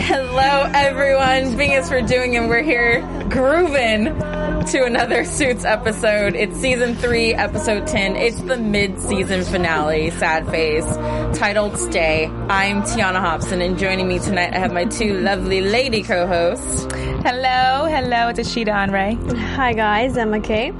Hello, everyone. Bing is for doing, and we're here grooving to another Suits episode. It's season three, episode 10. It's the mid season finale, sad face, titled Stay. I'm Tiana Hobson, and joining me tonight, I have my two lovely lady co hosts. Hello, hello, it's Ashita Anray. Hi guys, Emma Kay.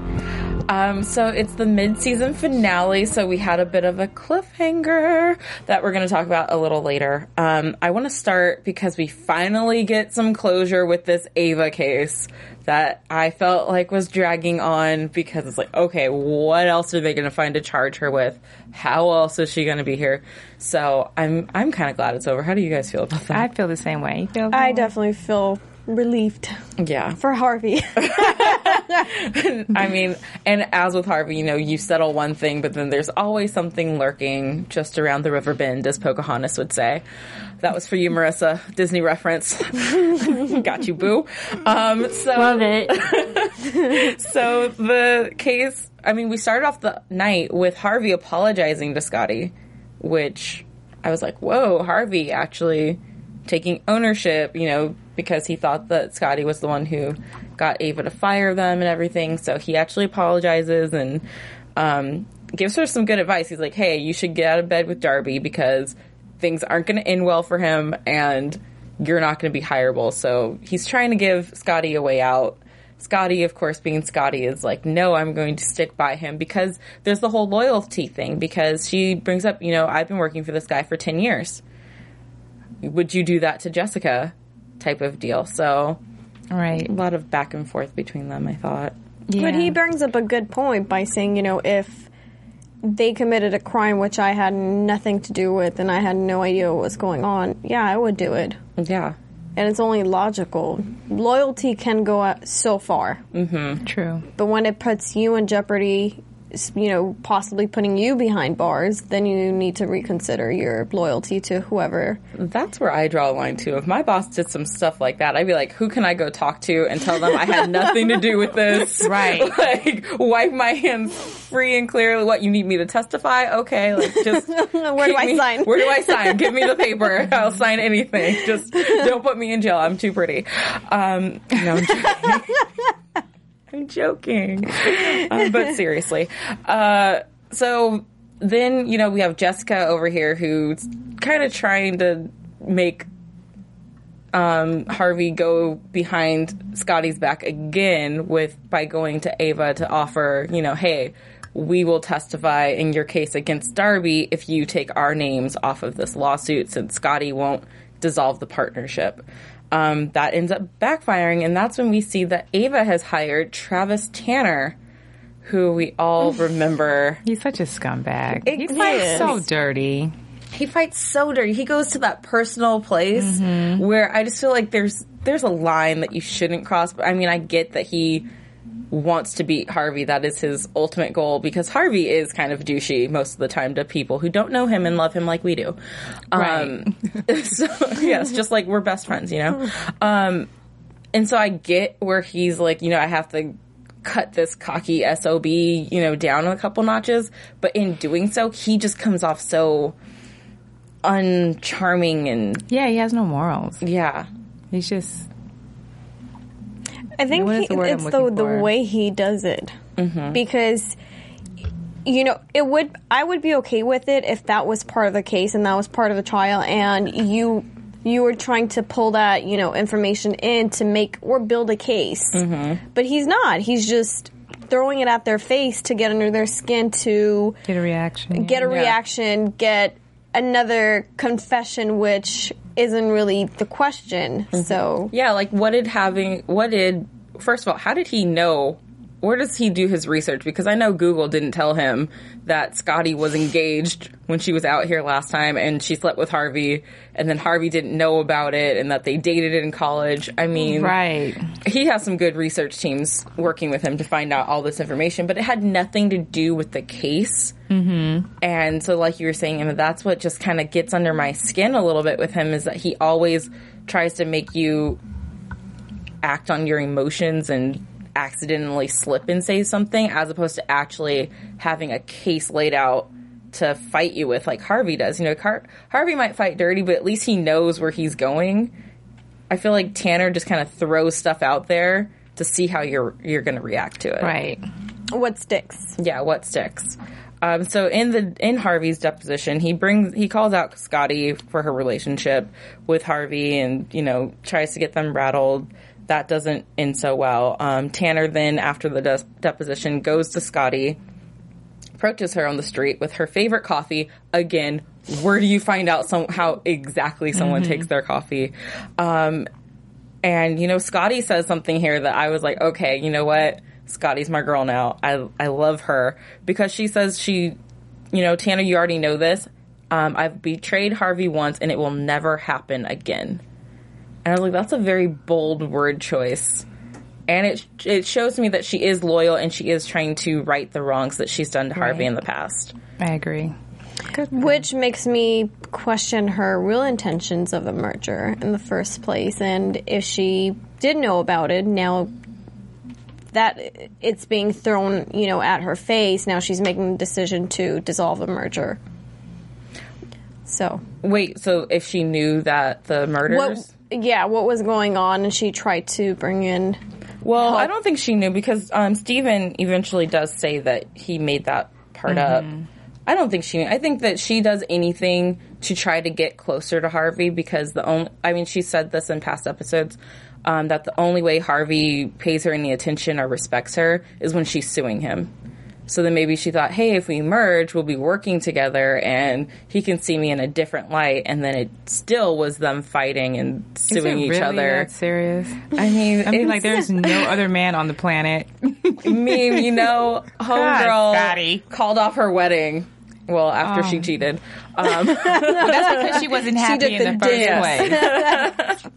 Um, so it's the mid-season finale, so we had a bit of a cliffhanger that we're going to talk about a little later. Um, I want to start because we finally get some closure with this Ava case that I felt like was dragging on because it's like, okay, what else are they going to find to charge her with? How else is she going to be here? So I'm I'm kind of glad it's over. How do you guys feel about that? I feel the same way. You feel I definitely feel relieved yeah. for Harvey. I mean, and as with Harvey, you know, you settle one thing, but then there's always something lurking just around the river bend, as Pocahontas would say. That was for you, Marissa. Disney reference. Got you, boo. Um, so, Love it. so the case, I mean, we started off the night with Harvey apologizing to Scottie, which I was like, whoa, Harvey actually taking ownership, you know, because he thought that Scottie was the one who got Ava to fire them and everything. So he actually apologizes and um, gives her some good advice. He's like, hey, you should get out of bed with Darby because things aren't going to end well for him and you're not going to be hireable. So he's trying to give Scottie a way out. Scottie, of course, being Scottie, is like, no, I'm going to stick by him because there's the whole loyalty thing. Because she brings up, you know, I've been working for this guy for 10 years. Would you do that to Jessica? Type of deal. So, right. a lot of back and forth between them, I thought. Yeah. But he brings up a good point by saying, you know, if they committed a crime which I had nothing to do with and I had no idea what was going on, yeah, I would do it. Yeah. And it's only logical. Loyalty can go so far, mm-hmm. True. but when it puts you in jeopardy, s- you know, possibly putting you behind bars, then you need to reconsider your loyalty to whoever. That's where I draw a line too. If my boss did some stuff like that, I'd be like, who can I go talk to and tell them I had nothing to do with this? Right. like, wipe my hands free and clear. What, you need me to testify? Okay, like, just. Where do I me- sign? Where do I sign? Give me the paper. I'll sign anything. Just don't put me in jail. I'm too pretty. Um, no, I'm joking. Um, but seriously. Uh, so then, you know, we have Jessica over here who's kind of trying to make um, Harvey go behind Scottie's back again with by going to Ava to offer, you know, hey, we will testify in your case against Darby if you take our names off of this lawsuit since Scottie won't dissolve the partnership. Um, that ends up backfiring, and that's when we see that Ava has hired Travis Tanner, who we all remember He's such a scumbag. It he fights so dirty. he fights so dirty. He goes to that personal place where I just feel like there's there's a line that you shouldn't cross. But I mean, I get that he wants to beat Harvey. That is his ultimate goal because Harvey is kind of douchey most of the time to people who don't know him and love him like we do. Um, so yes, just like we're best friends, you know. Um, and so I get where he's like, you know, I have to cut this cocky sob, you know, down a couple notches. But in doing so, he just comes off so uncharming and Yeah, he has no morals. yeah. He's just I think he, the it's the the way he does it. Mm-hmm. Because you know it would I would be okay with it if that was part of the case and that was part of the trial and you you were trying to pull that you know information in to make or build a case. Mm-hmm. But he's not. He's just throwing it at their face to get under their skin to Get a reaction. get a Yeah. reaction, get another confession, which isn't really the question. Mm-hmm. So Yeah, like what did having what did first of all, how did he know where does he do his research? Because I know Google didn't tell him that Scottie was engaged when she was out here last time and she slept with Harvey and then Harvey didn't know about it and that they dated in college. I mean, Right. he has some good research teams working with him to find out all this information, but it had nothing to do with the case. Mm-hmm. And so, like you were saying, and that's what just kind of gets under my skin a little bit with him is that he always tries to make you act on your emotions and accidentally slip and say something as opposed to actually having a case laid out to fight you with like Harvey does. You know, Car- Harvey might fight dirty, but at least he knows where he's going. I feel like Tanner just kind of throws stuff out there to see how you're you're going to react to it. Right. what sticks? Yeah, what sticks? Um, so in the in Harvey's deposition, he brings he calls out Scottie for her relationship with Harvey, and you know tries to get them rattled. That doesn't end so well. Um, Tanner then, after the des- deposition, goes to Scottie, approaches her on the street with her favorite coffee. Again, where do you find out some how exactly someone takes their coffee? Um, and you know, Scottie says something here that I was like, okay, you know what? Scottie's my girl now. I I love her because she says she, you know, Tanner, you already know this. Um, I've betrayed Harvey once, and it will never happen again. And I was like, that's a very bold word choice. And it it shows me that she is loyal and she is trying to right the wrongs that she's done to Harvey in the past. I agree. Good. Which makes me question her real intentions of the merger in the first place. And if she did know about it, now that it's being thrown, you know, at her face, now she's making the decision to dissolve the merger. So, Wait, so if she knew that the murders what, yeah, what was going on? And she tried to bring in. Well, I don't think she knew because um, Steven eventually does say that he made that part up. I don't think she knew. I think that she does anything to try to get closer to Harvey because the only, I mean, she said this in past episodes, um, that the only way Harvey pays her any attention or respects her is when she's suing him. So then maybe she thought, hey, if we merge, we'll be working together and he can see me in a different light. And then it still was them fighting and Is suing it each really other. that serious? I mean, I mean, like, there's no other man on the planet. meme, you know, homegirl called off her wedding. Well, after she cheated. Um, That's because she wasn't happy did in the the first dance. place.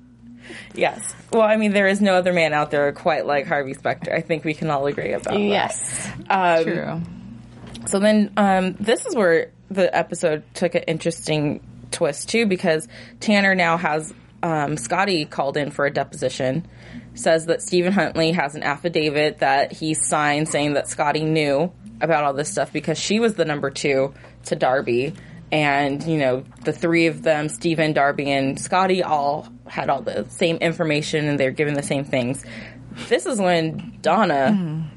Yes. Well, I mean, there is no other man out there quite like Harvey Specter. I think we can all agree about that. Yes. Um, True. So then, um, this is where the episode took an interesting twist too, because Tanner now has um, Scottie called in for a deposition. Says that Stephen Huntley has an affidavit that he signed saying that Scottie knew about all this stuff because she was the number two to Darby. And, you know, the three of them, Stephen, Darby, and Scottie, all had all the same information and they're given the same things. This is when Donna,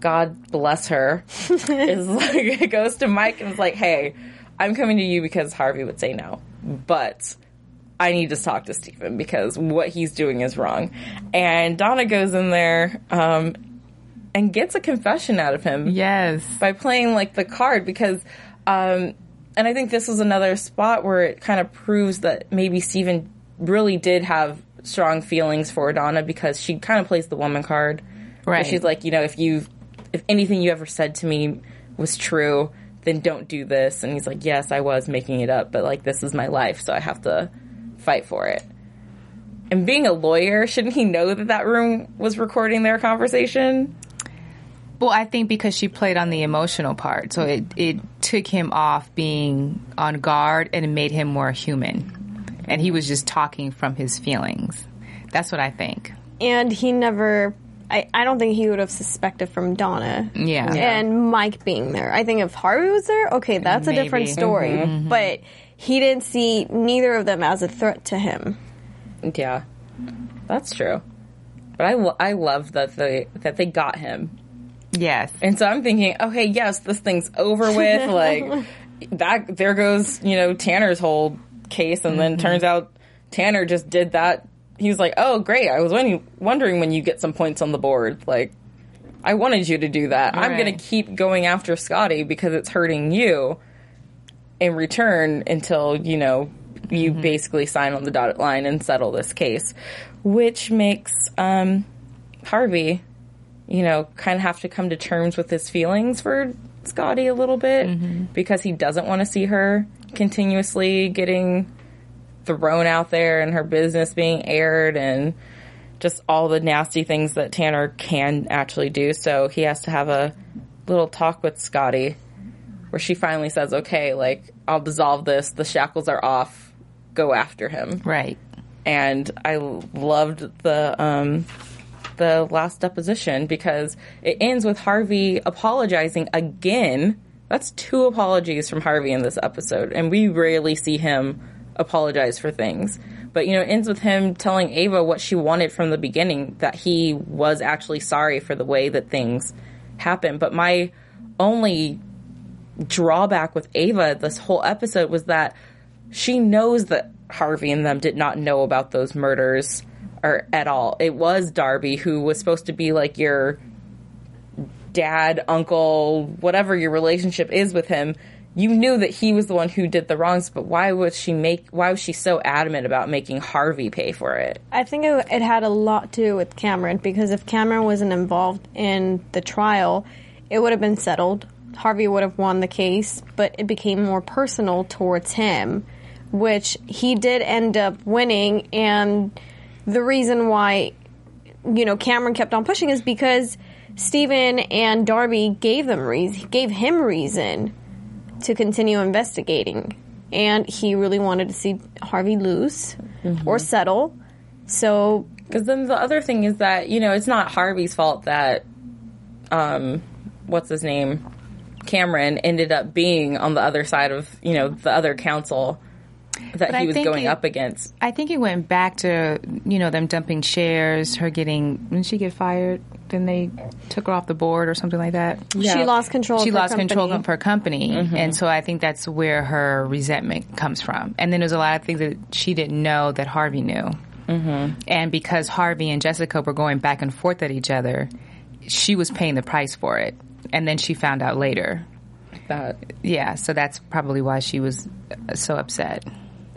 God bless her, is like goes to Mike and is like, "Hey, I'm coming to you because Harvey would say no, but I need to talk to Stephen because what he's doing is wrong." And Donna goes in there um, and gets a confession out of him Yes. by playing like the card because um and I think this was another spot where it kind of proves that maybe Steven really did have strong feelings for Donna because she kind of plays the woman card. Right. she's like, you know, if you if anything you ever said to me was true, then don't do this. And he's like, yes, I was making it up, but like this is my life, so I have to fight for it. And being a lawyer, shouldn't he know that that room was recording their conversation? Well, I think because she played on the emotional part, so it, it took him off being on guard and it made him more human. And he was just talking from his feelings. That's what I think. And he never. I, I don't think he would have suspected from Donna. Yeah. And Mike being there. I think if Harvey was there, okay, that's a different Maybe. story. Mm-hmm. Mm-hmm. But he didn't see neither of them as a threat to him. Yeah, that's true. But I, I love that they that they got him, Yes. and so I'm thinking, okay, yes, this thing's over with. like that, there goes you know Tanner's whole case, and then turns out Tanner just did that. He was like, oh great, I was wondering, wondering when you get some points on the board. Like I wanted you to do that. I'm Right. going to keep going after Scottie because it's hurting you in return until, you know, you basically sign on the dotted line and settle this case, which makes um, Harvey, you know, kind of have to come to terms with his feelings for Scottie a little bit because he doesn't want to see her continuously getting thrown out there and her business being aired and just all the nasty things that Tanner can actually do. So he has to have a little talk with Scottie where she finally says, okay, like, I'll dissolve this. The shackles are off. Go after him. Right. And I loved the, um, the last deposition because it ends with Harvey apologizing again. That's two apologies from Harvey in this episode, and we rarely see him apologize for things. But you know, it ends with him telling Ava what she wanted from the beginning that he was actually sorry for the way that things happened. But my only drawback with Ava this whole episode was that she knows that Harvey and them did not know about those murders or at all. It was Darby who was supposed to be like your dad, uncle, whatever your relationship is with him. You knew that he was the one who did the wrongs, but why was she make why was she so adamant about making Harvey pay for it? I think it, it had a lot to do with Cameron because if Cameron wasn't involved in the trial, it would have been settled. Harvey would have won the case, but it became more personal towards him, which he did end up winning. And the reason why, you know, Cameron kept on pushing is because Stephen and Darby gave them reason, gave him reason to continue investigating. And he really wanted to see Harvey lose or settle. So Because then the other thing is that you know it's not Harvey's fault that, um, what's his name, Cameron ended up being on the other side of you know the other counsel that But I he was think going it- up against. I think it went back to you know them dumping shares, her getting didn't she get fired? Then they took her off the board or something like that. she lost control. She of her lost control company. of her company, and so I think that's where her resentment comes from. And then there's a lot of things that she didn't know that Harvey knew, mm-hmm. and because Harvey and Jessica were going back and forth at each other, she was paying the price for it. And then she found out later. That Yeah, so that's probably why she was uh, so upset.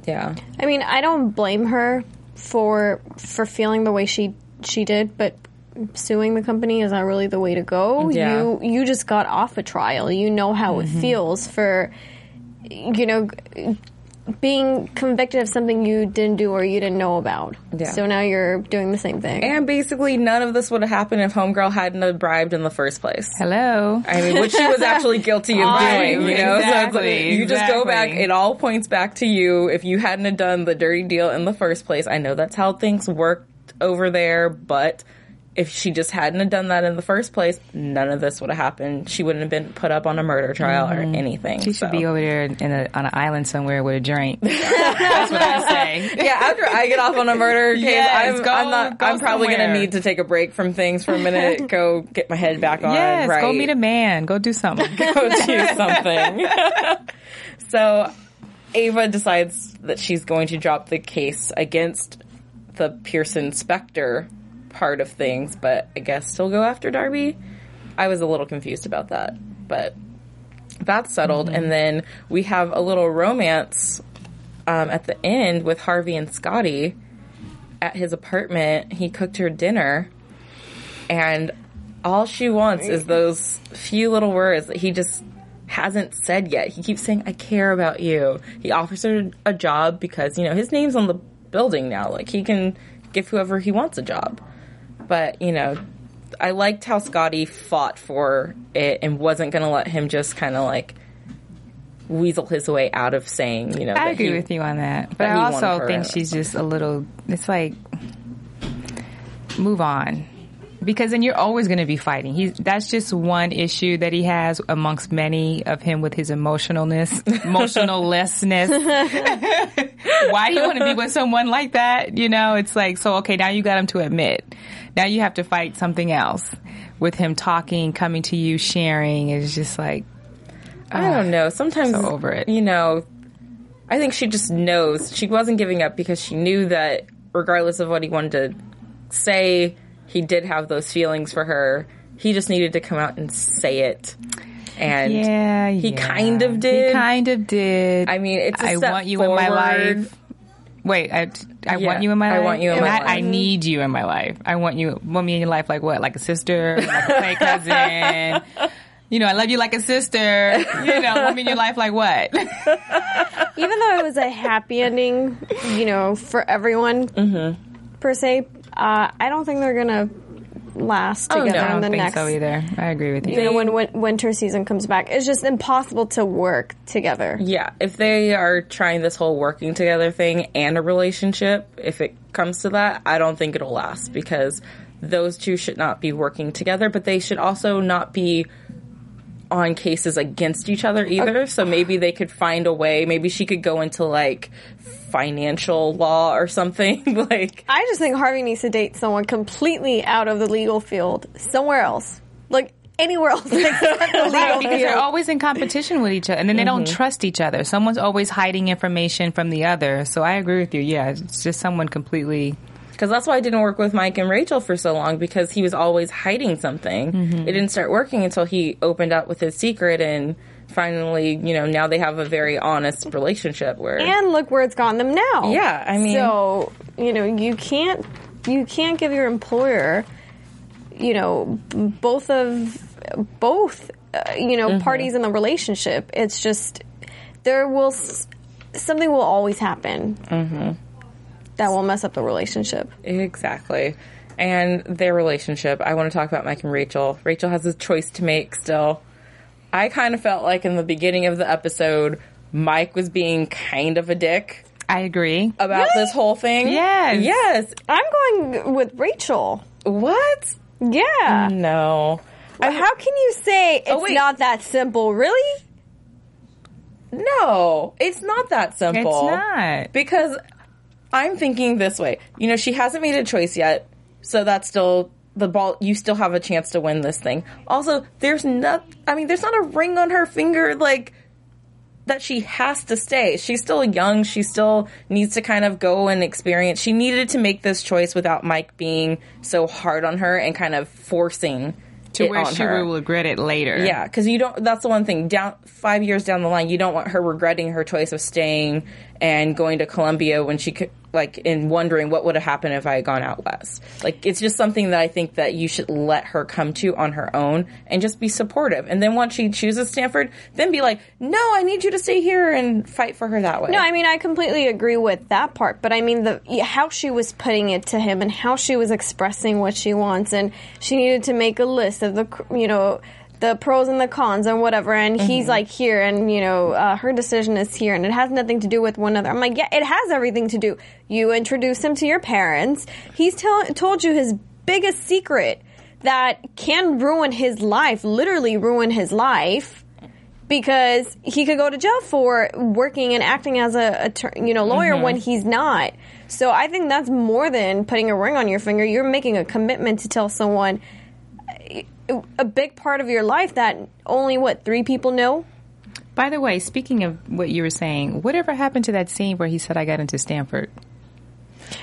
Yeah. I mean, I don't blame her for for feeling the way she she did, but suing the company is not really the way to go. Yeah. You you just got off a trial. You know how Mm-hmm. it feels for you know being convicted of something you didn't do or you didn't know about. Yeah. So now you're doing the same thing. And basically, none of this would have happened if Homegirl hadn't have bribed in the first place. Hello. I mean, which she was actually guilty of doing, you know? so it's like, exactly, you just go back, it all points back to you. If you hadn't have done the dirty deal in the first place, I know that's how things worked over there, but if she just hadn't have done that in the first place, none of this would have happened. She wouldn't have been put up on a murder trial or mm-hmm. anything. She should so. be over there in a, on an island somewhere with a drink. That's what I say. yeah, after I get off on a murder case, Yes, I'm, go- I'm, not, go I'm probably going to need to take a break from things for a minute, go get my head back on. Yes, right. go meet a man. Go do something. go do something. so Ava decides that she's going to drop the case against the Pearson Specter part of things, but I guess still go after Darby. I was a little confused about that, but that's settled. And then we have a little romance um, at the end with Harvey and Scottie at his apartment. He cooked her dinner, and all she wants is those few little words that he just hasn't said yet. He keeps saying, I care about you. He offers her a job because, you know, his name's on the building now. Like, he can give whoever he wants a job. But, you know, I liked how Scottie fought for it and wasn't going to let him just kind of like weasel his way out of saying, you know, I agree he- with you on that. But that I also think she's just a little, it's like, move on. Because then you're always going to be fighting. He's that's just one issue that he has amongst many of him with his emotionalness, emotionallessness. Why do you want to be with someone like that? You know, it's like so. Okay, now you got him to admit. Now you have to fight something else with him talking, coming to you, sharing. It's just like I don't know. Sometimes so over it. You know, I think she just knows she wasn't giving up because she knew that regardless of what he wanted to say, he did have those feelings for her, he just needed to come out and say it. And Yeah, he yeah. kind of did. He kind of did. I mean, it's a I step want you in my life. Wait, I, I Yeah, want you in my life. I want you in my Not, I life. need you in my life. I want you. Want me in your life like what? Like a sister, like a play cousin. You know, I love you like a sister. You know, want me in your life like what? Even though it was a happy ending, you know, for everyone Mm-hmm. per se, uh, I don't think they're gonna last Oh, no. together I I in don't the think next. so either. I agree with you. You know, when, when winter season comes back, it's just impossible to work together. Yeah, if they are trying this whole working together thing and a relationship, if it comes to that, I don't think it'll last because those two should not be working together, but they should also not be on cases against each other either. So maybe they could find a way. Maybe she could go into like financial law or something. like, I just think Harvey needs to date someone completely out of the legal field, somewhere else, like anywhere else except the legal Right, because they're always in competition with each other, and then they don't mm-hmm. trust each other. Someone's always hiding information from the other. So I agree with you. Yeah, it's just someone completely. Because that's why I didn't work with Mike and Rachel for so long because he was always hiding something. Mm-hmm. It didn't start working until he opened up with his secret and finally, you know, now they have a very honest relationship where. and look where it's gotten them now. Yeah, I mean- so you know, you can't you can't give your employer, you know, both of both, uh, you know, mm-hmm. parties in the relationship. It's just there will something will always happen mm-hmm. That will mess up the relationship. Exactly. And their relationship. I want to talk about Mike and Rachel. Rachel has a choice to make still. I kind of felt like in the beginning of the episode, Mike was being kind of a dick I agree. about this whole thing. Yes. Yes. I'm going with Rachel. What? Yeah. No. How can you say oh, it's Oh, not that simple? Really? No, it's not that simple. It's not. Because I'm thinking this way. You know, she hasn't made a choice yet, so that's still the ball. You still have a chance to win this thing. Also, there's not. I mean, there's not a ring on her finger like that. She has to stay. She's still young. She still needs to kind of go and experience. She needed to make this choice without Mike being so hard on her and kind of forcing To where she her. will regret it later. Yeah, because you don't. That's the one thing. Down five years down the line, you don't want her regretting her choice of staying and going to Columbia when she could, like, in wondering what would have happened if I had gone out west. Like, it's just something that I think that you should let her come to on her own and just be supportive. And then once she chooses Stanford, then be like, "No, I need you to stay here and fight for her that way." No, I mean I completely agree with that part, but I mean the how she was putting it to him and how she was expressing what she wants, and she needed to make a list of the you know the pros and the cons and whatever, and he's like here, and you know uh, her decision is here, and it has nothing to do with one another. I'm like, yeah, it has everything to do. You introduce him to your parents. He's tell- told you his biggest secret that can ruin his life, literally ruin his life because he could go to jail for working and acting as a, attor- you know lawyer when he's not. So I think that's more than putting a ring on your finger. You're making a commitment to tell someone a big part of your life that only what three people know. By the way, speaking of what you were saying, whatever happened to that scene where he said I got into Stanford?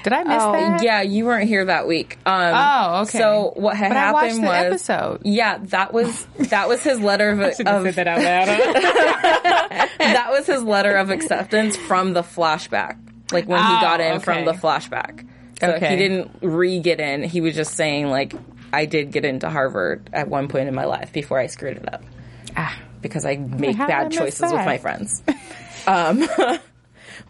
Did I miss Oh, that? Yeah, you weren't here that week. Um, Oh, okay. So what had But I happened watched the was episode. Yeah, that was that was his letter of, of that out loud. that was his letter of acceptance from the flashback. Like when he Oh, got in okay. from the flashback. So Okay. he didn't re get in. He was just saying like I did get into Harvard at one point in my life before I screwed it up. Ah. Because I make how did I bad choices with my friends. um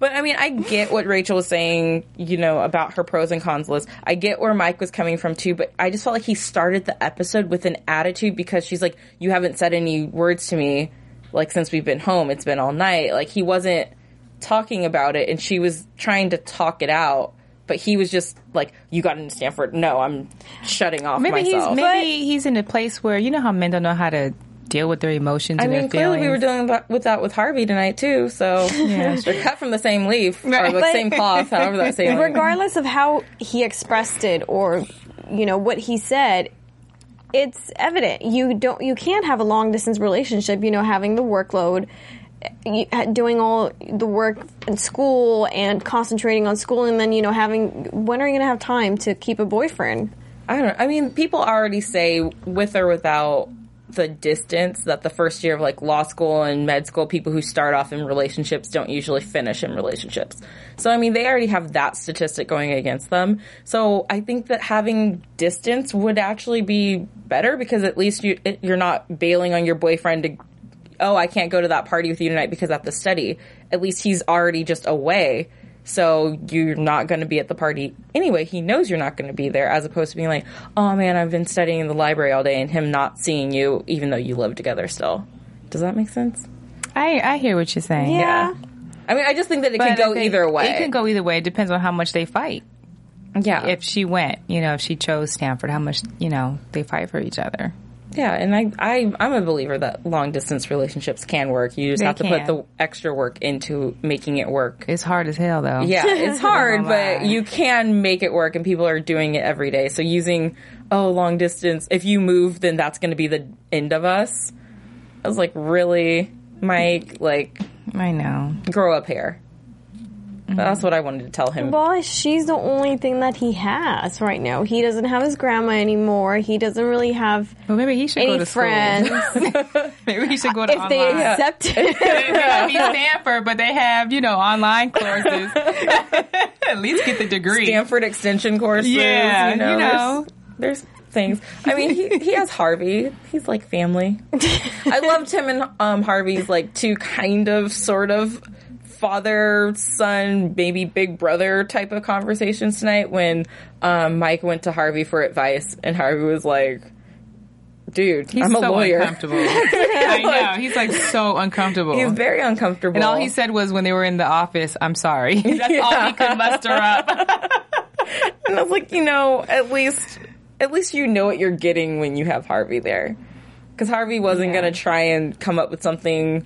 But I mean, I get what Rachel was saying, you know, about her pros and cons list. I get where Mike was coming from too, but I just felt like he started the episode with an attitude because she's like, you haven't said any words to me, like, since we've been home. It's been all night. Like, he wasn't talking about it and she was trying to talk it out, but he was just like, you got into Stanford. No, I'm shutting off Maybe myself. he's maybe he's in a place where you know how men don't know how to deal with their emotions I and mean, their clearly feelings. we were dealing with that with Harvey tonight too. So they're cut from the same leaf or the But- same cloth, however that saying. regardless of how he expressed it or you know what he said it's evident you don't you can't have a long distance relationship you know having the workload you, doing all the work in school and concentrating on school and then you know having when are you going to have time to keep a boyfriend I don't. I mean, people already say with or without the distance that the first year of like law school and med school, people who start off in relationships don't usually finish in relationships. So I mean, they already have that statistic going against them. So I think that having distance would actually be better because at least you, you're not bailing on your boyfriend to oh, I can't go to that party with you tonight because I have to study. At least he's already just away. So you're not going to be at the party anyway. He knows you're not going to be there, as opposed to being like, "Oh man, I've been studying in the library all day," and him not seeing you, even though you live together still. Does that make sense? I, I hear what you're saying. Yeah. I mean, I just think that it But could go either way. It can go either way. It depends on how much they fight. yeah, If she went, you know, if she chose Stanford, how much, you know, they fight for each other. Yeah. And I, I, I'm a believer that long distance relationships can work. You just They have to can. put the extra work into making it work. It's hard as hell, though. Yeah, it's hard, but you can make it work, and people are doing it every day. So using oh long distance, if you move, then that's going to be the end of us. I was like, really, Mike? Like, I know. grow up here. That's what I wanted to tell him. Well, she's the only thing that he has right now. He doesn't have his grandma anymore. He doesn't really have Well, maybe he should go to friends. school. maybe he should go to if they online. accept it. It might be Stanford, but they have, you know, online courses. At least get the degree. Stanford extension courses. Yeah, you know, you know. There's, there's things. I mean, he, he has Harvey. He's like family. I loved him and um, Harvey's like two kind of sort of father son maybe big brother type of conversations tonight when um, Mike went to Harvey for advice and Harvey was like, "Dude, He's I'm a so lawyer." uncomfortable. I know. He's like so uncomfortable. He's very uncomfortable. and all he said was when they were in the office, I'm sorry. That's all he could muster up. And I was like, you know, at least at least you know what you're getting when you have Harvey there. Because Harvey wasn't Yeah. going to try and come up with something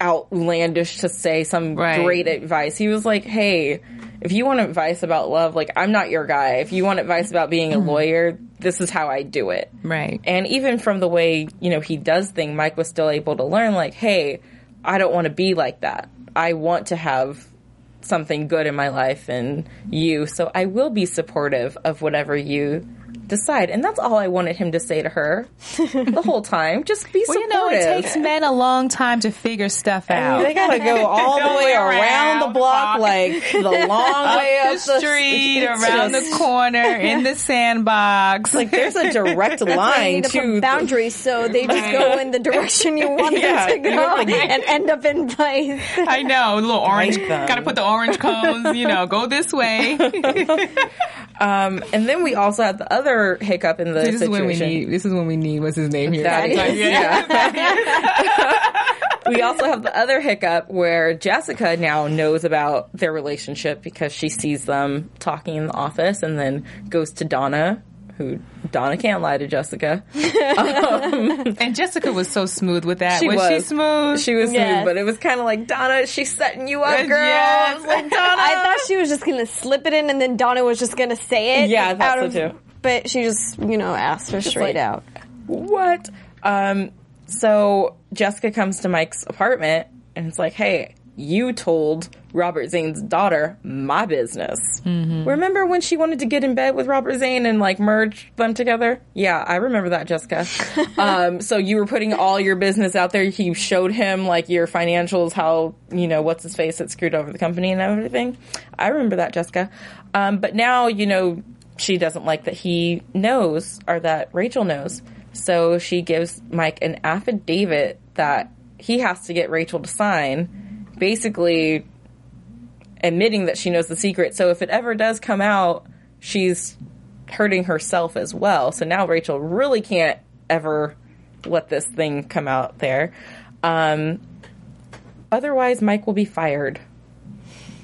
outlandish to say some Right. great advice. He was like, hey, if you want advice about love, like, I'm not your guy. If you want advice about being a mm-hmm. lawyer, this is how I do it. Right. And even from the way, you know, he does things, Mike was still able to learn, like, hey, I don't want to be like that. I want to have something good in my life and you, so I will be supportive of whatever you decide. And that's all I wanted him to say to her the whole time. Just be Well, supportive. you know, it takes men a long time to figure stuff out. They gotta go all the way around the Around block, the block. like the long way the up the street, it's around just- the corner, in the sandbox. Like there's a direct line to boundaries so they just go in the direction you want Yeah, them to go to- and end up in place. I know, a little orange. Got to put the orange cones. You know, go this way. Um, and then we also have the other hiccup in the this is situation. when we need. This is when we need. What's his name here? That is- yeah. we also have the other hiccup where Jessica now knows about their relationship because she sees them talking in the office and then goes to Donna, who Donna can't lie to Jessica. And Jessica was so smooth with that. She was, was. she smooth? She was Yes. smooth, but it was kind of like Donna, she's setting you up, girl. yes. I was like Donna. I thought she was just going to slip it in and then Donna was just going to say it. Yeah, I thought out so of, too. But she just, you know, asked her straight like- out. what? Um, so Jessica comes to Mike's apartment and it's like, hey, you told Robert Zane's daughter my business. Remember when she wanted to get in bed with Robert Zane and like merge them together? Yeah, I remember that, Jessica. um, so you were putting all your business out there. You showed him like your financials, how, you know, what's his face that screwed over the company and everything. I remember that, Jessica. Um, but now, you know, she doesn't like that he knows or that Rachel knows. So she gives Mike an affidavit that he has to get Rachel to sign, basically admitting that she knows the secret. So if it ever does come out, she's hurting herself as well. So now Rachel really can't ever let this thing come out there. Um, otherwise, Mike will be fired.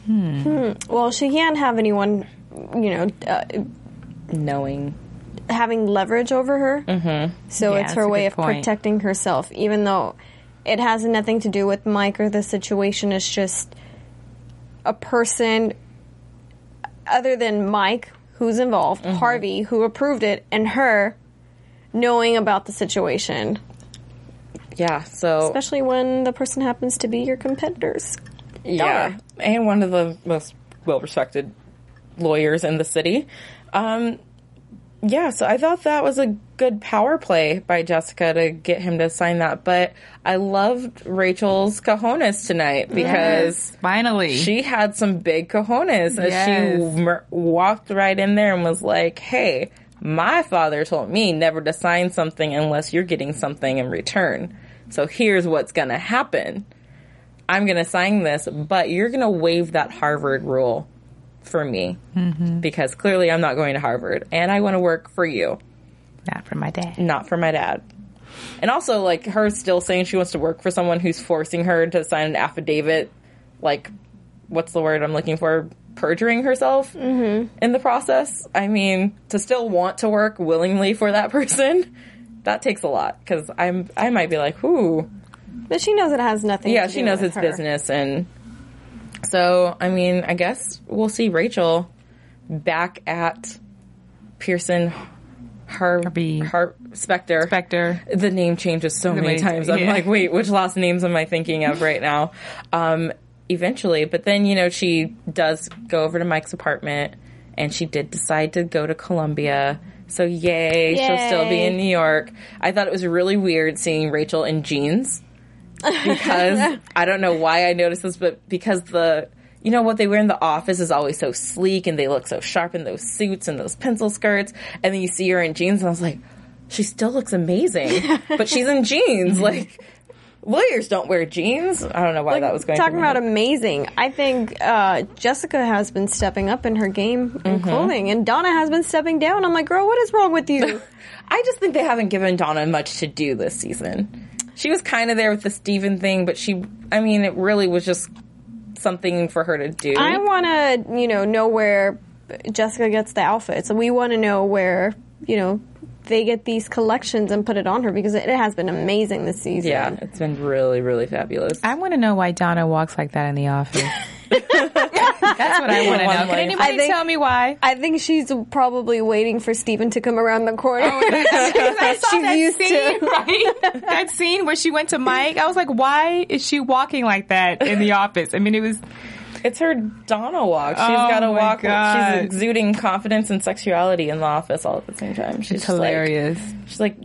Well, she can't have anyone, you know, uh, Knowing. having leverage over her. Mm-hmm. So Yeah, it's her way of point. protecting herself, even though it has nothing to do with Mike or the situation. It's just a person other than Mike who's involved, Mm-hmm. Harvey who approved it, and her knowing about the situation. Yeah, so Especially when the person happens to be your competitors. Yeah, and one of the most well respected lawyers in the city. Um, yeah, so I thought that was a good power play by Jessica to get him to sign that. But I loved Rachel's cojones tonight because Finally. she had some big cojones. And Yes. She mer- walked right in there and was like, hey, my father told me never to sign something unless you're getting something in return. So here's what's going to happen. I'm going to sign this, but you're going to waive that Harvard rule for me mm-hmm. because clearly I'm not going to Harvard and I want to work for you, Not for my dad. not for my dad. And also, like, her still saying she wants to work for someone who's forcing her to sign an affidavit, like, what's the word I'm looking for? Perjuring herself mm-hmm. in the process. I mean, to still want to work willingly for that person, that takes a lot. Because I'm, I might be like, ooh, But she knows it has nothing. To do. Yeah, she knows it's her. business, and so I mean, I guess we'll see Rachel back at Pearson. Har- Harvey. Har- Specter. Spectre. The name changes so many times. I'm yeah. like, wait, which last names am I thinking of right now? Um, eventually, but then you know she does go over to Mike's apartment, and she did decide to go to Columbia. So yay, she'll still be in New York. I thought it was really weird seeing Rachel in jeans because I don't know why I noticed this, but because the you know what they wear in the office is always so sleek and they look so sharp in those suits and those pencil skirts, and then you see her in jeans, and I was like, she still looks amazing, but she's in jeans. Like lawyers don't wear jeans. I don't know why that was going. Talking about amazing. I think uh, Jessica has been stepping up in her game in Mm-hmm. clothing, and Donna has been stepping down. I'm like, girl, what is wrong with you? I just think they haven't given Donna much to do this season. She was kind of there with the Steven thing, but she, I mean, it really was just something for her to do. I want to, you know, know where Jessica gets the outfits. And we want to know where, you know, they get these collections and put it on her because it has been amazing this season. yeah, it's been really, really fabulous. I want to know why Donna walks like that in the office. That's what I want to know. Can anybody I think- tell me why? I think she's probably waiting for Steven to come around the corner. Oh, I saw She's that used to- scene, right? that scene where she went to Mike. I was like, why is she walking like that in the office? I mean, it was It's her Donna walk. She's Oh got to my walk. God. She's exuding confidence and sexuality in the office all at the same time. She's it's just like- hilarious. she's like,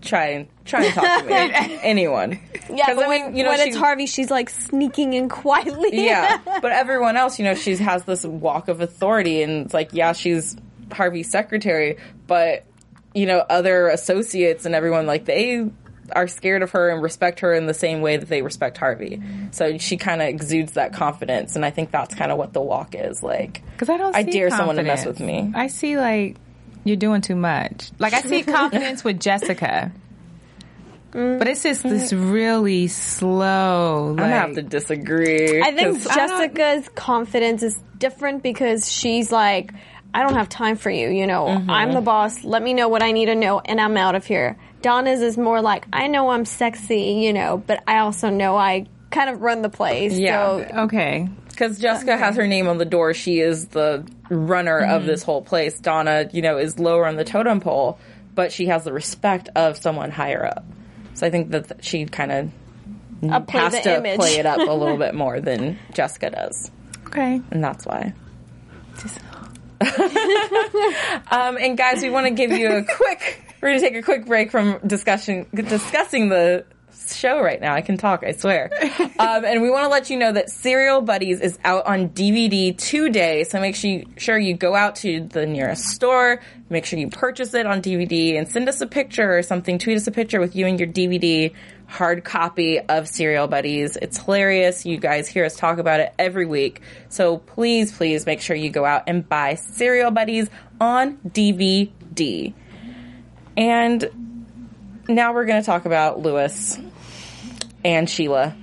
try and try and talk to me. Anyone. Yeah, but I when, you know, when she- it's Harvey, she's like sneaking in quietly. yeah, but everyone else, you know, she has this walk of authority, and it's like, yeah, she's Harvey's secretary, but you know, other associates and everyone like they are scared of her and respect her in the same way that they respect Harvey. So she kind of exudes that confidence, and I think that's kind of what the walk is like. Because I don't. I see dare someone to mess with me. I see like you're doing too much. Like I see confidence with Jessica, but it's just this really slow. I'm gonna have to disagree. I think Jessica's confidence is different because she's like, I don't have time for you. You know, Mm-hmm. I'm the boss. Let me know what I need to know, and I'm out of here. Donna's is more like, I know I'm sexy, you know, but I also know I kind of run the place. Yeah. So okay. because Jessica has her name on the door. She is the runner of this whole place. Donna, you know, is lower on the totem pole, but she has the respect of someone higher up. So I think that th- she kind of has to image. play it up a little bit more than Jessica does, Okay. and that's why. um, and guys, we want to give you a quick. We're going to take a quick break from discussion discussing the show right now. I can talk, I swear. um, and we want to let you know that Serial Buddies is out on DVD today. So make sure you, sure you go out to the nearest store, make sure you purchase it on DVD, and send us a picture or something. Tweet us a picture with you and your DVD hard copy of Serial Buddies. It's hilarious. You guys hear us talk about it every week. So please, please make sure you go out and buy Serial Buddies on DVD. And now we're going to talk about Louis and Sheila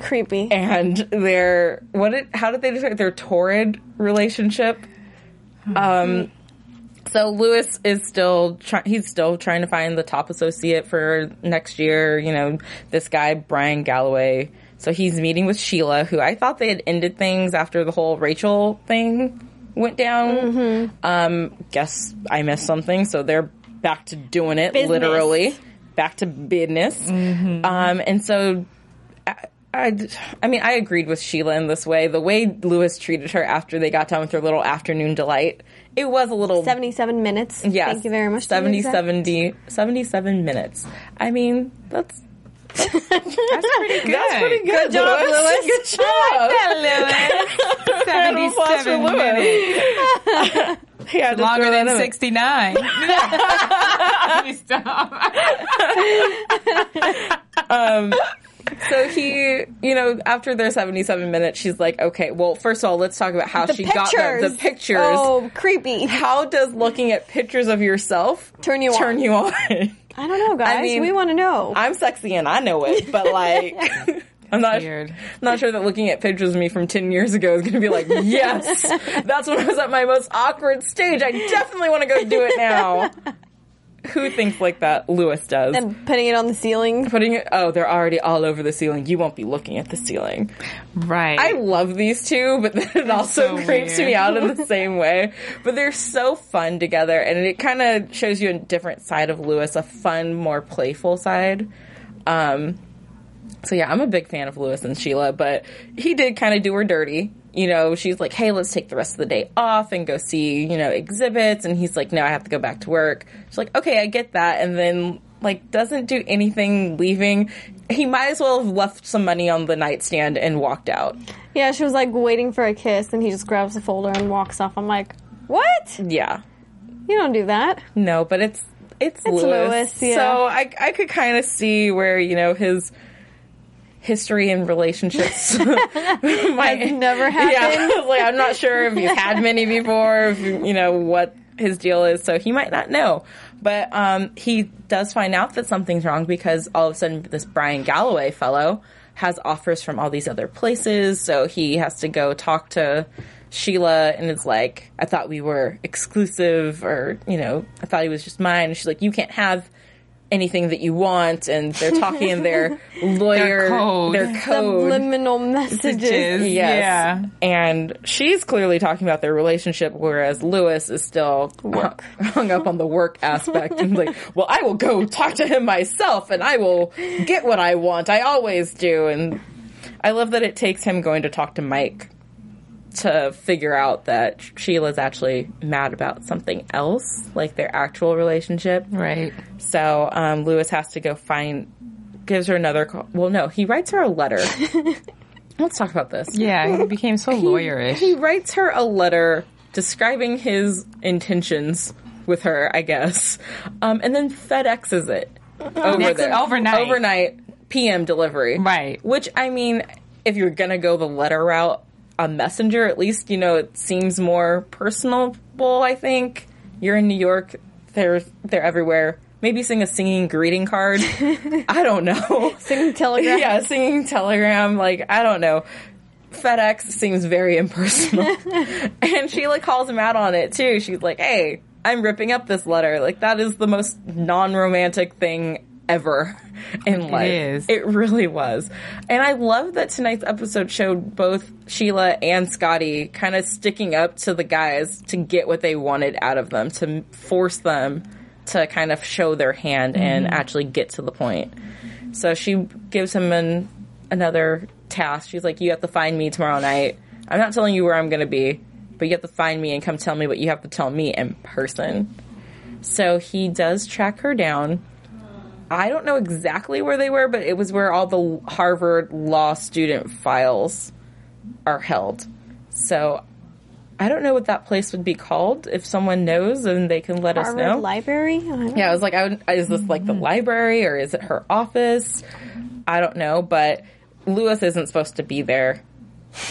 creepy. and their what did how did they describe their torrid relationship? Um so Louis is still trying he's still trying to find the top associate for next year, you know, this guy Brian Galloway. So he's meeting with Sheila, who I thought they had ended things after the whole Rachel thing went down. Um guess I missed something, so they're back to doing it Business. literally. Back to business. Um and so I, I mean, I agreed with Sheila in this way. The way Louis treated her after they got done with their little afternoon delight, it was a little. 77 minutes. Yes. Thank you very much. 70, 70, 77 minutes. I mean, that's That's pretty good. that's pretty good. job, Louis. Louis. Good job. Round of applause for 77 minutes. minutes. He had Longer than 69. Let me stop. Um, so he, you know, after their 77 minutes, she's like, okay, well, first of all, let's talk about how The she pictures. got them. The pictures. Oh, creepy. How does looking at pictures of yourself Turn you turn on. you on? I don't know, guys. mean, we want to know. I'm sexy and I know it, but like, I'm not, Weird. Not sure that looking at pictures of me from 10 years ago is going to be like, yes, that's when I was at my most awkward stage. I definitely want to go do it now. Who thinks like that? Louis does. and putting it on the ceiling. Putting it, oh, they're already all over the ceiling. You won't be looking at the ceiling. Right. I love these two, but then it also so creeps weird. me out in the same way. But they're so fun together, and it kind of shows you a different side of Louis, a fun, more playful side. Um, so yeah, I'm a big fan of Louis and Sheila, but he did kind of do her dirty. You know, she's like, "Hey, let's take the rest of the day off and go see you know exhibits," and he's like, "No, I have to go back to work." She's like, "Okay, I get that," and then like doesn't do anything leaving. He might as well have left some money on the nightstand and walked out. Yeah, she was like waiting for a kiss, and he just grabs the folder and walks off. I'm like, what? Yeah. You don't do that. No, but it's it's, Louis. Louis, yeah. So I I could kind of see where you know his history and relationships might never happen. Yeah, like I'm not sure if he's had many before, if you know what his deal is, so he might not know. But um, he does find out that something's wrong because all of a sudden this Brian Galloway fellow has offers from all these other places, so he has to go talk to Sheila and it's like, I thought we were exclusive or, you know, I thought he was just mine. And she's like, you can't have anything that you want. And they're talking in their lawyer, code. their code. Subliminal messages. Messages. Yes. Yeah. And she's clearly talking about their relationship, whereas Louis is still Work. hung up on the work aspect and like, well, I will go talk to him myself and I will get what I want. I always do. And I love that it takes him going to talk to Mike to figure out that Sheila's actually mad about something else, like their actual relationship. Right. So um, Louis has to go find, gives her another call. Well, no, he writes her a letter. Let's talk about this. Yeah, he became so lawyerish. He writes her a letter describing his intentions with her, I guess, um, and then FedExes it over Next- there overnight. overnight PM delivery, Right. Which I mean, if you're gonna go the letter route, a messenger at least you know it seems more personable. I think you're in New York; they're they're everywhere. Maybe sing a singing greeting card. I don't know. Singing telegram. yeah, singing telegram. Like I don't know. FedEx seems very impersonal, and Sheila calls him out on it too. She's like, "Hey, I'm ripping up this letter. Like that is the most non-romantic thing ever in life. is. It really was. And I love that tonight's episode showed both Sheila and Scottie kind of sticking up to the guys to get what they wanted out of them, to force them to kind of show their hand and mm-hmm. actually get to the point. So she gives him an, another task. She's like, You have to find me tomorrow night. I'm not telling you where I'm going to be, but you have to find me and come tell me what you have to tell me in person. So he does track her down. I don't know exactly where they were, but it was where all the Harvard law student files are held. So I don't know what that place would be called. If someone knows, then they can let us Harvard know. Library. Yeah, I was like, I would, is this like the mm-hmm. library or is it her office? I don't know, but Louis isn't supposed to be there.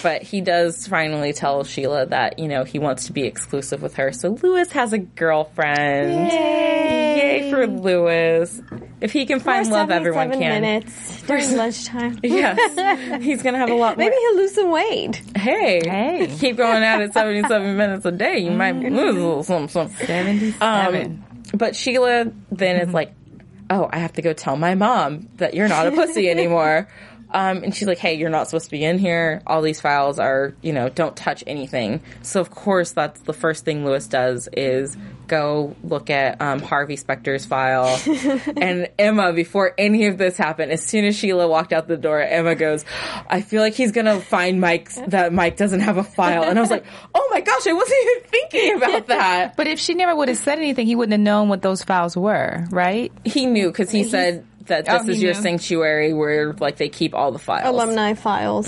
But he does finally tell Sheila that, you know, he wants to be exclusive with her. So Louis has a girlfriend. Yay, Yay, for Louis. If he can find love, everyone 77 can. minutes during lunchtime. Yes. He's going to have a lot more. Maybe he'll lose some weight. Hey, Hey. keep going at it 77 minutes a day. You might lose a little something. something. 77. Um, but Sheila then is like, "Oh, I have to go tell my mom that you're not a pussy anymore." Um, and she's like, "Hey, you're not supposed to be in here. All these files are, you know, don't touch anything." So of course, that's the first thing Louis does is go look at um, Harvey Specter's file. and Emma, before any of this happened, as soon as Sheila walked out the door, Emma goes, "I feel like he's gonna find Mike's that Mike doesn't have a file." And I was like, "Oh my gosh, I wasn't even thinking about that." But if she never would have said anything, he wouldn't have known what those files were, right? He knew because he said that this Oh, is your knew. sanctuary where like they keep all the files. Alumni files.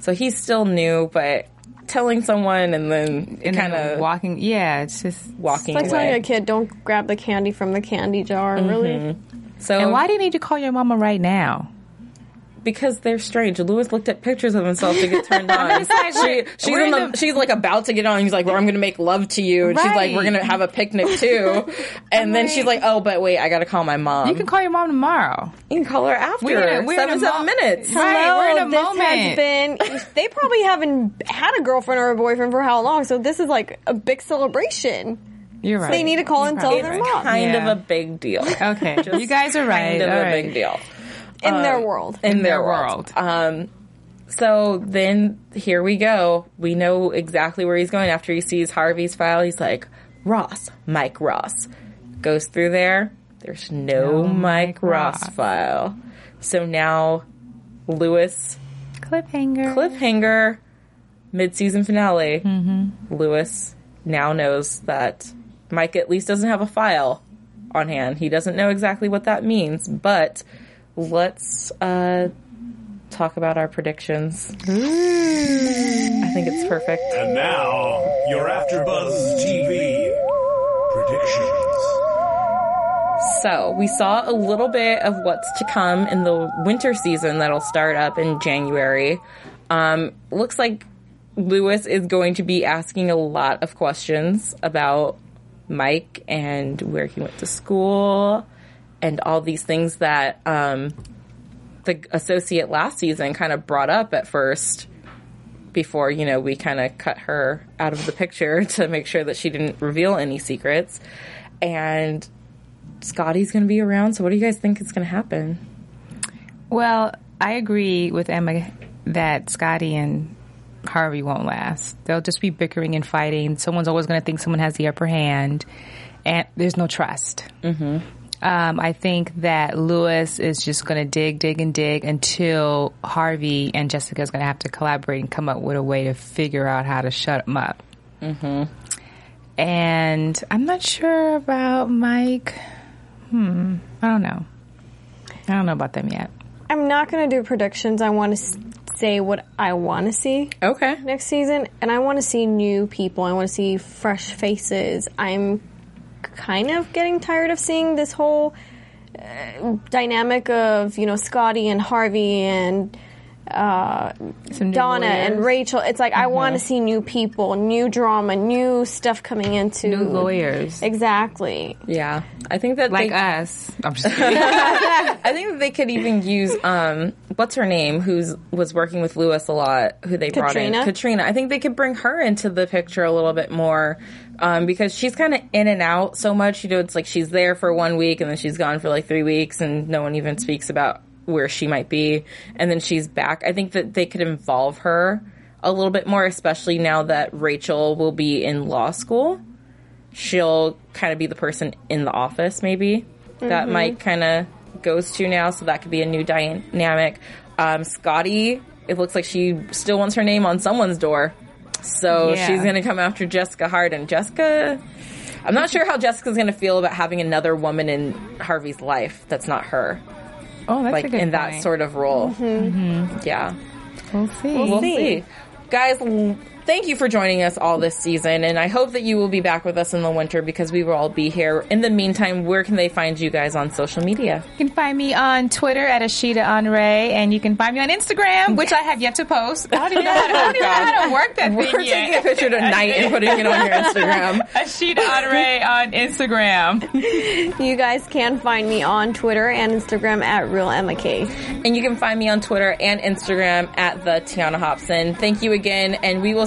So he still knew, but telling someone and then And kind of walking. Yeah, it's just. walking It's like telling away. a kid, don't grab the candy from the candy jar. Really? Mm-hmm. So And why do you need to call your mama right now? Because they're strange. Louis looked at pictures of himself to get turned on. She, she's, in in the, the- she's like about to get on. He's like, "Well, I'm going to make love to you," and she's like, "We're going to have a picnic too." And then like- she's like, "Oh, but wait, I got to call my mom." You can call your mom tomorrow. You can call her after We're in a- we're in seven a seven mo- minutes. Right, Hello, we're in a this moment. has been. They probably haven't had a girlfriend or a boyfriend for how long? So this is like a big celebration. You're right. They need to call and tell their right. mom Kind Yeah. of a big deal. Okay, you guys are right. Kind of All a right. big deal in Uh, their world. in, their, their world. world. Um, so then here we go. We know exactly where he's going after he sees Harvey's file. He's like, Ross, Mike Ross. Goes through there. There's no, No Mike Mike Ross. Ross. file. So now Louis Cliffhanger. cliffhanger mid-season finale. Louis now knows that Mike at least doesn't have a file on hand. He doesn't know exactly what that means, but let's uh, talk about our predictions. I think it's perfect. And now, your AfterBuzz TV predictions. So we saw a little bit of what's to come in the winter season that'll start up in January. Um, looks like Louis is going to be asking a lot of questions about Mike and where he went to school and all these things that um, the associate last season kind of brought up at first before you know we kind of cut her out of the picture to make sure that she didn't reveal any secrets and Scottie's going to be around. So, what do you guys think is going to happen? Well, I agree with Emma that Scottie and Harvey won't last. They'll just be bickering and fighting. Someone's always going to think someone has the upper hand, and there's no trust. Mm-hmm. Um, I think that Louis is just going to dig, dig, and dig until Harvey and Jessica is going to have to collaborate and come up with a way to figure out how to shut him up. Mm-hmm. And I'm not sure about Mike. Hmm. I don't know. I don't know about them yet. I'm not going to do predictions. I want to say what I want to see Okay. next season, and I want to see new people. I want to see fresh faces. I'm kind of getting tired of seeing this whole uh, dynamic of you know Scottie and Harvey and uh, Some Donna lawyers. and Rachel. It's like I want to see new people, new drama, new stuff coming into New lawyers. Exactly. Yeah. I think that like they, us. I'm just. I think that they could even use um what's her name who's was working with Louis a lot who they brought in Katrina? Katrina. I think they could bring her into the picture a little bit more um because she's kind of in and out so much. You know, it's like she's there for one week and then she's gone for like 3 weeks and no one even speaks about where she might be and then she's back. I think that they could involve her a little bit more especially now that Rachel will be in law school. She'll kind of be the person in the office maybe that Mike kind of goes to now, so that could be a new dynamic. Um, Scottie, it looks like she still wants her name on someone's door, so Yeah. she's going to come after Jessica Harden. Jessica, I'm not sure how Jessica's going to feel about having another woman in Harvey's life that's not her, Oh, that's like a good in that point. sort of role. Mm-hmm. Mm-hmm. Yeah, We'll see. we'll see. see. Guys, l- thank you for joining us all this season, and I hope that you will be back with us in the winter because we will all be here. In the meantime, where can they find you guys on social media? You can find me on Twitter at Ashita Honore, and you can find me on Instagram, which I have yet to post. I don't even know how to, I don't know how to work that We're thing taking a yet. picture tonight and putting it on your Instagram. Ashita Honore on Instagram. You guys can find me on Twitter and Instagram at Real Emma K. And you can find me on Twitter and Instagram at the Tiana Hobson. Thank you again, and we will